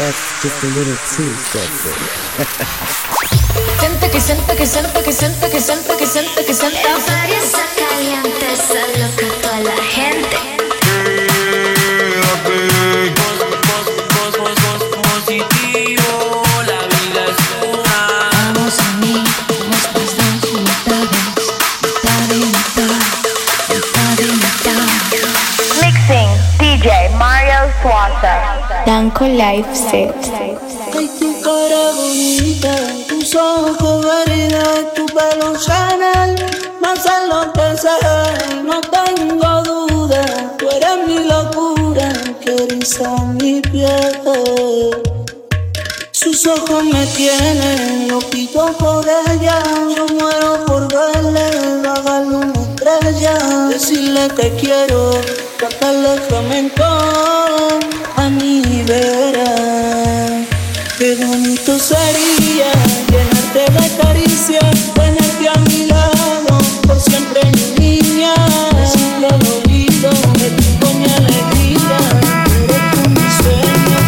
That's just a little too sexy. Siente que siente que siente que siente que siente que siente que siente. Está que toda la gente. Blanco Life Set. Ay, tu cara bonita, tus ojos verdes, tu pelo Chanel, más a lo que no tengo duda, tú eres mi locura, que eriza mi piel. Sus ojos me tienen loquito por ella, yo muero por verle, pagarle una estrella, decirle te quiero, cantarle flamenco. Qué bonito sería llenarte de caricias, tenerte a mi lado por siempre, mi niña. Sin dolorido de tu coña alegría, eres tú mi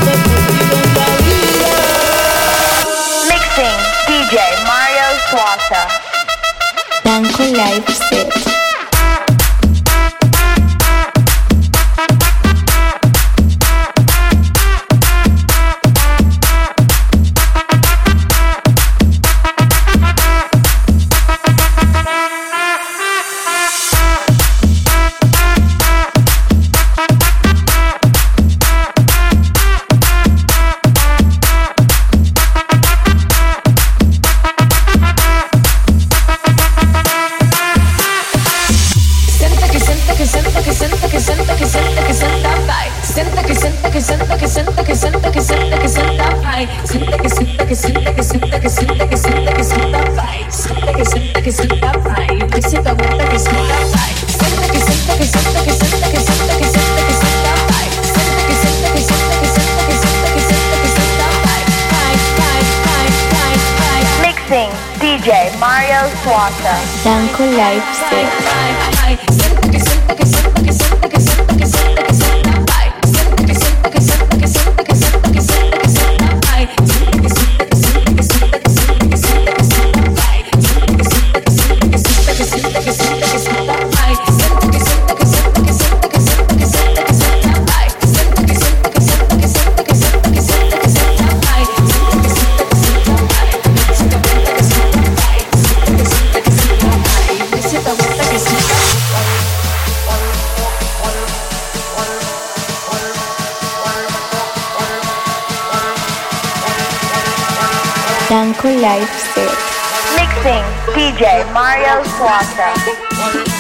te perdido en la vida. Mixing DJ Mario Suaza. Banco Live DJ Mario Suata. Danko Leipzig. life set. Mixing DJ Mario Suasa.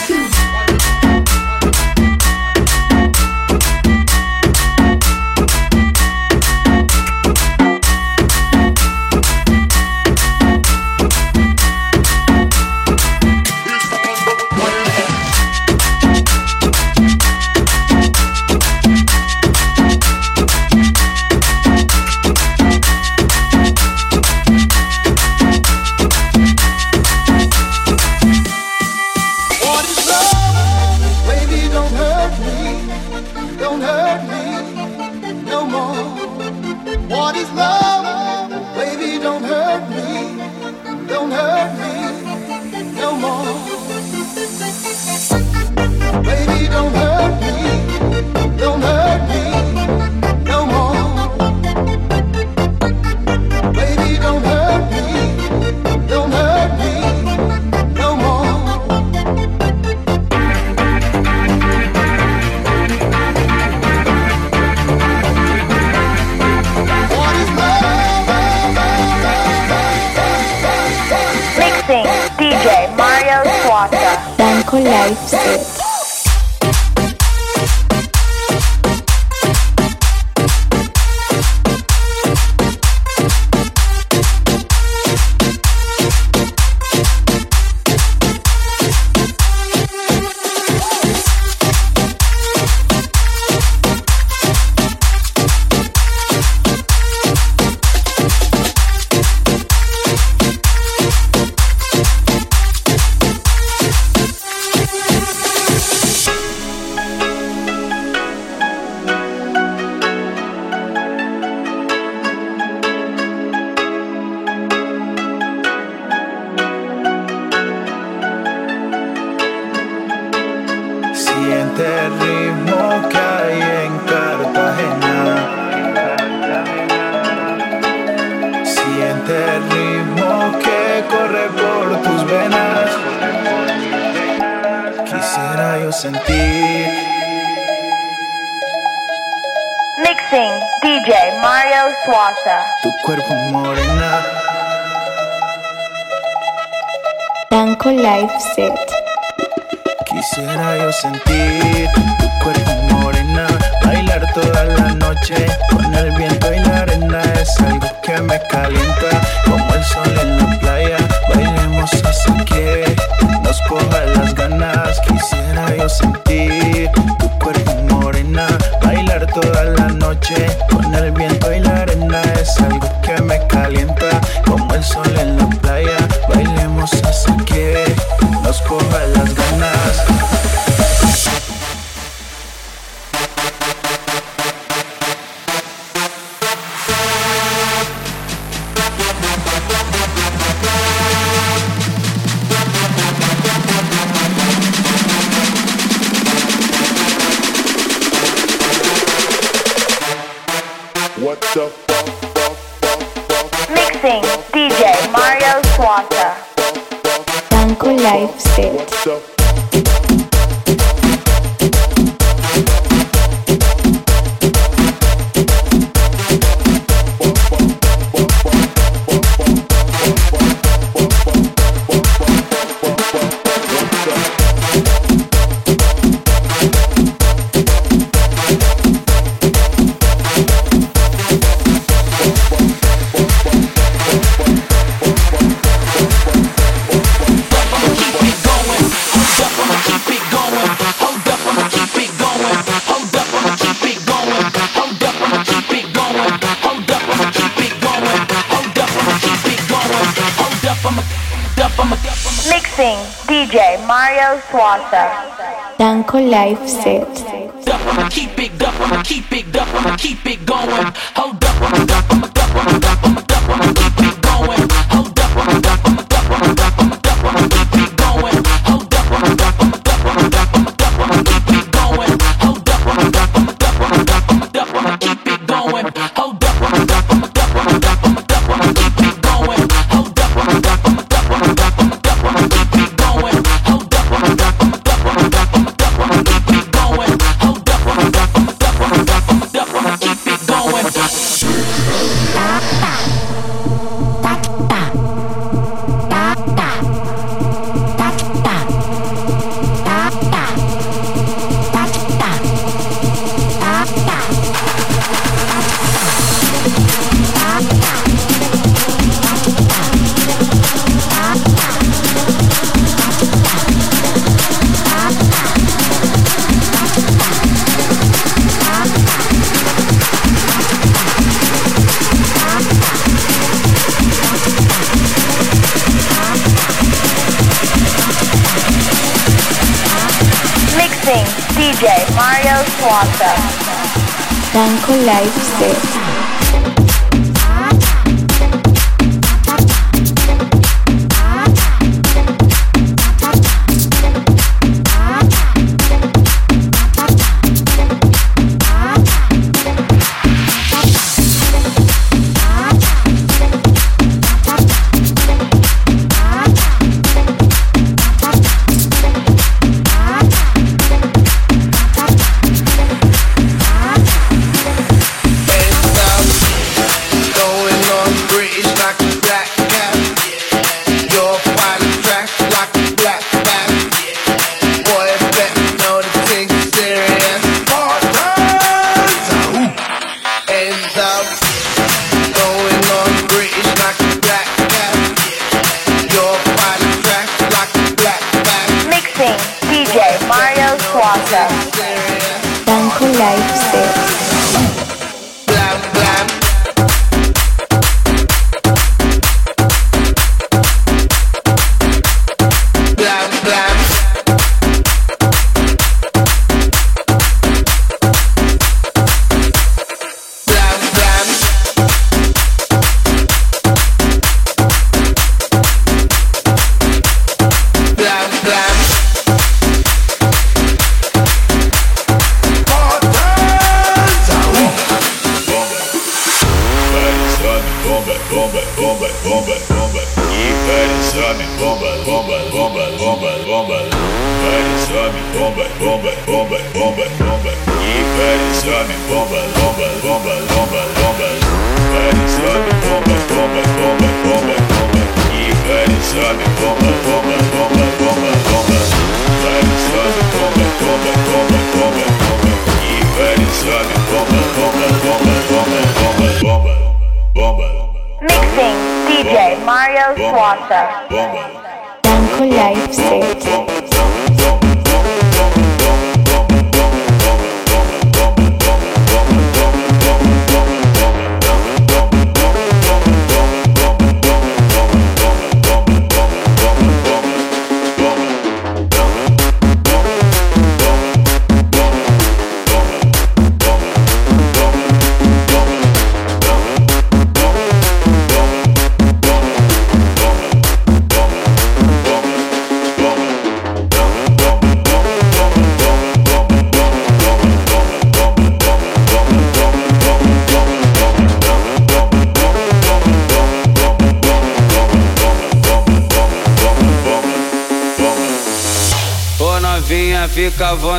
life. DJ Mario Suaza. Tu cuerpo morena. Banco Live Set. Quisiera yo sentir tu cuerpo morena. Bailar toda la noche con el viento y la arena. Es algo que me calienta como el sol en la playa. Bailemos hasta que nos cojan las ganas. Quisiera yo sentir toda la noche. Con el viento y la arena es algo que me calienta. Como el sol en la playa, bailemos hasta que nos coja las life set. Keep it up, keep it up, keep it going. Danko Live Set. Banco Lifestyle. bomba, bomba, bomba, bomba, bomba, bomba, bomba, bomba,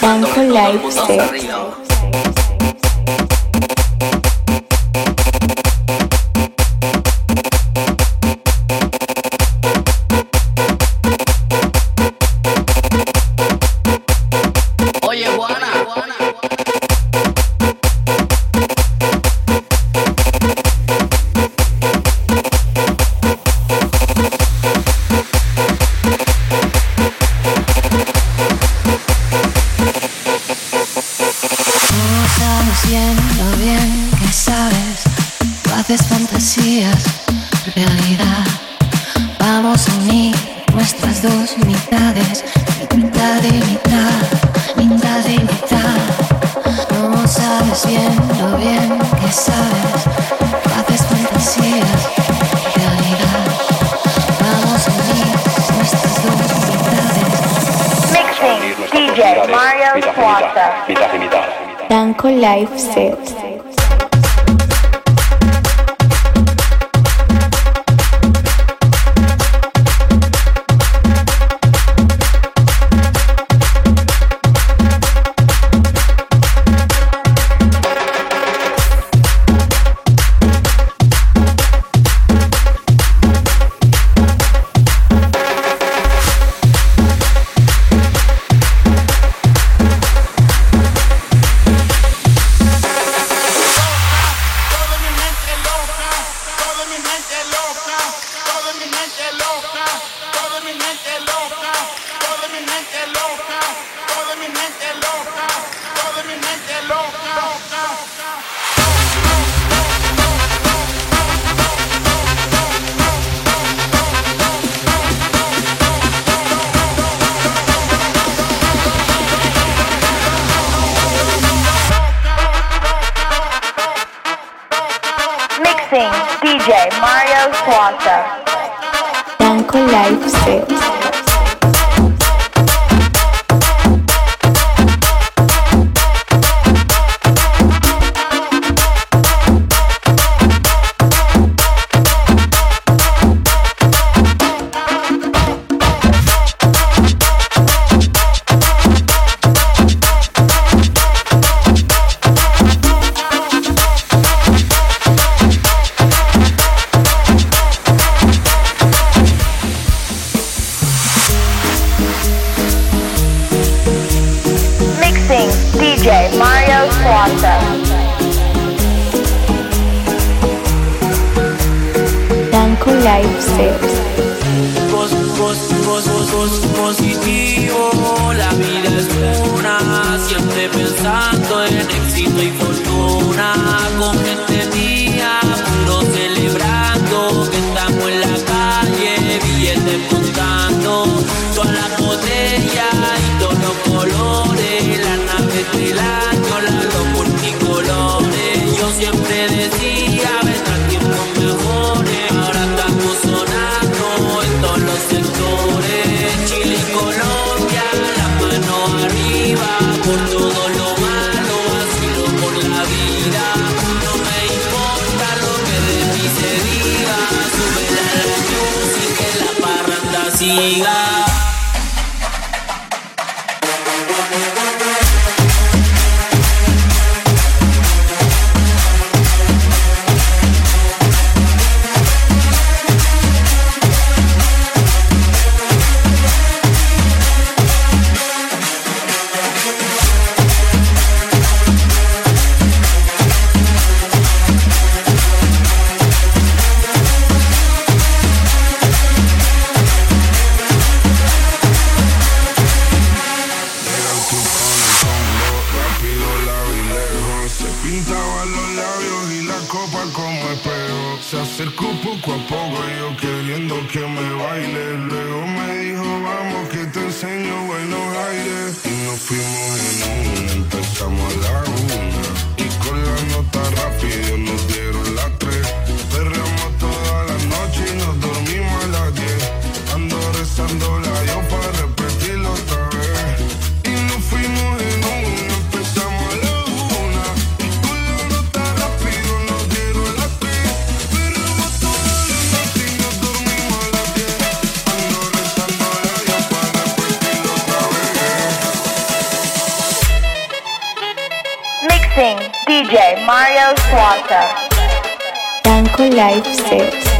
Funko Lifestyle. Dos mitades, mitad y mitad, mitad y mitad. No sabes bien lo bien que sabes. Haces fantasías, realidad. Vamos a unir nuestras dos mitades. Mixing DJ Mario Swassa. Danko Live Set. Mixing DJ Mario Swanson. Banco Life Sales. Radio Quantum. Danko Live Pos, pos, pos, pos, positivo, la vida es una, siempre pensando en éxito y fortuna, con gente Maria. DJ Mario Swanson. Danko Life Sets.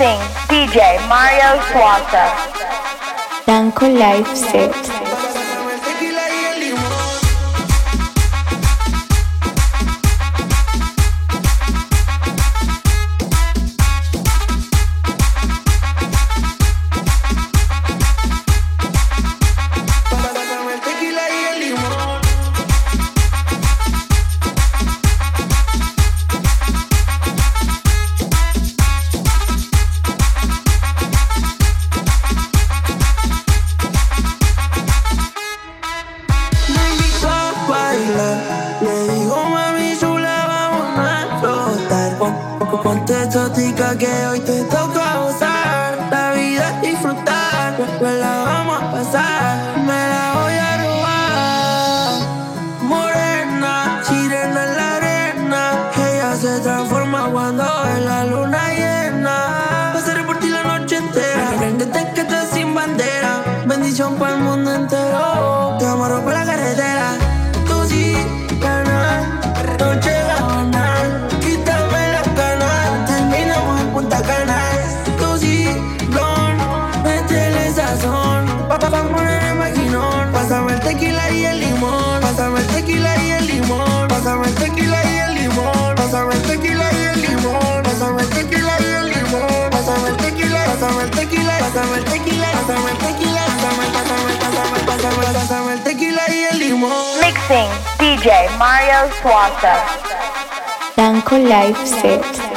Singh, DJ Mario Suazo. Danko Life Set. pa'l mundo entero. Te amarro por la carretera. Tú sí, ganas. Noche ganas. Quítame las ganas. Terminamos en Punta Cana. Tú sí, blon. Métele sazón. Pa' pa' pa' poner el maquinón. Pásame el tequila y el limón. Pásame el tequila y el limón. Pásame el tequila y el limón. Pásame el tequila y el limón. Pásame el tequila y el limón. Pásame el tequila. Pásame el tequila. Pásame el tequila. Pásame el tequila. Mixing DJ Mario Suaza. Danko Live Set.